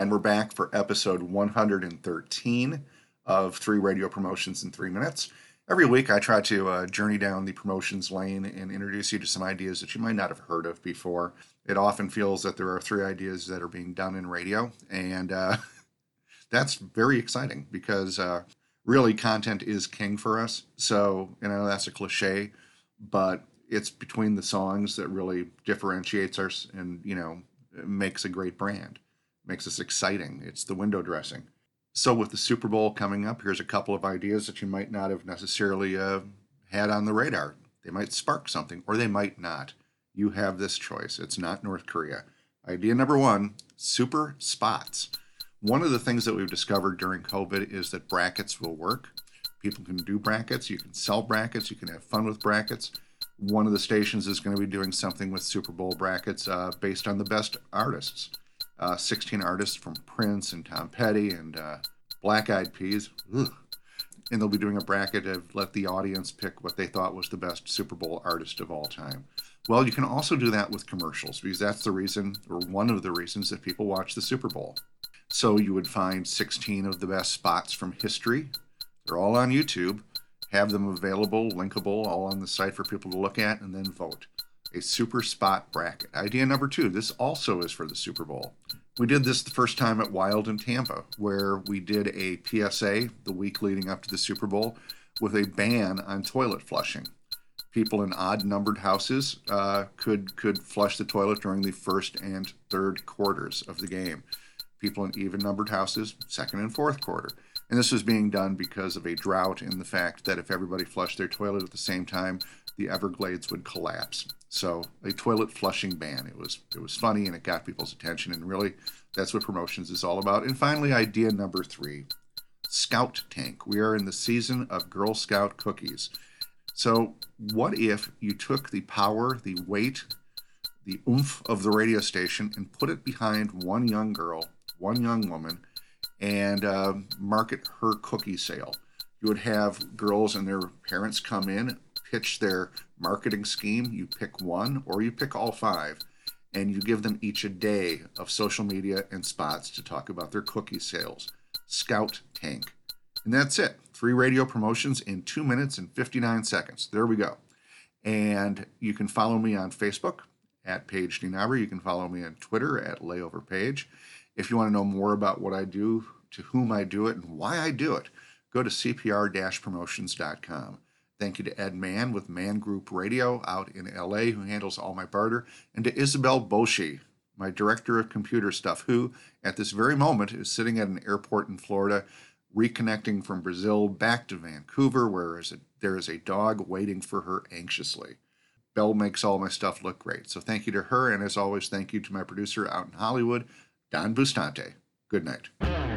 And we're back for episode 113 of Three Radio Promotions in Three Minutes. Every week, I try to uh, journey down the promotions lane and introduce you to some ideas that you might not have heard of before. It often feels that there are three ideas that are being done in radio, and uh, that's very exciting because uh, really content is king for us. So, you know, that's a cliche, but it's between the songs that really differentiates us and, you know, makes a great brand, makes us exciting. It's the window dressing. So, with the Super Bowl coming up, here's a couple of ideas that you might not have necessarily uh, had on the radar. They might spark something, or they might not. You have this choice. It's not North Korea. Idea number one super spots. One of the things that we've discovered during COVID is that brackets will work. People can do brackets, you can sell brackets, you can have fun with brackets. One of the stations is going to be doing something with Super Bowl brackets uh, based on the best artists uh, 16 artists from Prince and Tom Petty and uh, Black Eyed Peas. Ugh. And they'll be doing a bracket to let the audience pick what they thought was the best Super Bowl artist of all time. Well, you can also do that with commercials because that's the reason, or one of the reasons, that people watch the Super Bowl. So you would find 16 of the best spots from history. They're all on YouTube. Have them available, linkable, all on the site for people to look at, and then vote a super spot bracket. Idea number two this also is for the Super Bowl. We did this the first time at Wild in Tampa, where we did a PSA the week leading up to the Super Bowl with a ban on toilet flushing. People in odd numbered houses uh, could could flush the toilet during the first and third quarters of the game. People in even numbered houses, second and fourth quarter. And this was being done because of a drought in the fact that if everybody flushed their toilet at the same time, the Everglades would collapse. So a toilet flushing ban. It was it was funny and it got people's attention and really that's what promotions is all about. And finally, idea number three, Scout Tank. We are in the season of Girl Scout cookies. So what if you took the power, the weight, the oomph of the radio station and put it behind one young girl, one young woman, and uh, market her cookie sale? You would have girls and their parents come in, pitch their marketing scheme. You pick one or you pick all five, and you give them each a day of social media and spots to talk about their cookie sales. Scout Tank. And that's it. Three radio promotions in two minutes and 59 seconds. There we go. And you can follow me on Facebook at Paige Dienaber. You can follow me on Twitter at Layover Page. If you want to know more about what I do, to whom I do it, and why I do it, go to cpr promotions.com. Thank you to Ed Mann with Mann Group Radio out in LA, who handles all my barter, and to Isabel Boshi, my director of computer stuff, who at this very moment is sitting at an airport in Florida, reconnecting from Brazil back to Vancouver, where there is a dog waiting for her anxiously. Bell makes all my stuff look great. So thank you to her, and as always, thank you to my producer out in Hollywood, Don Bustante. Good night.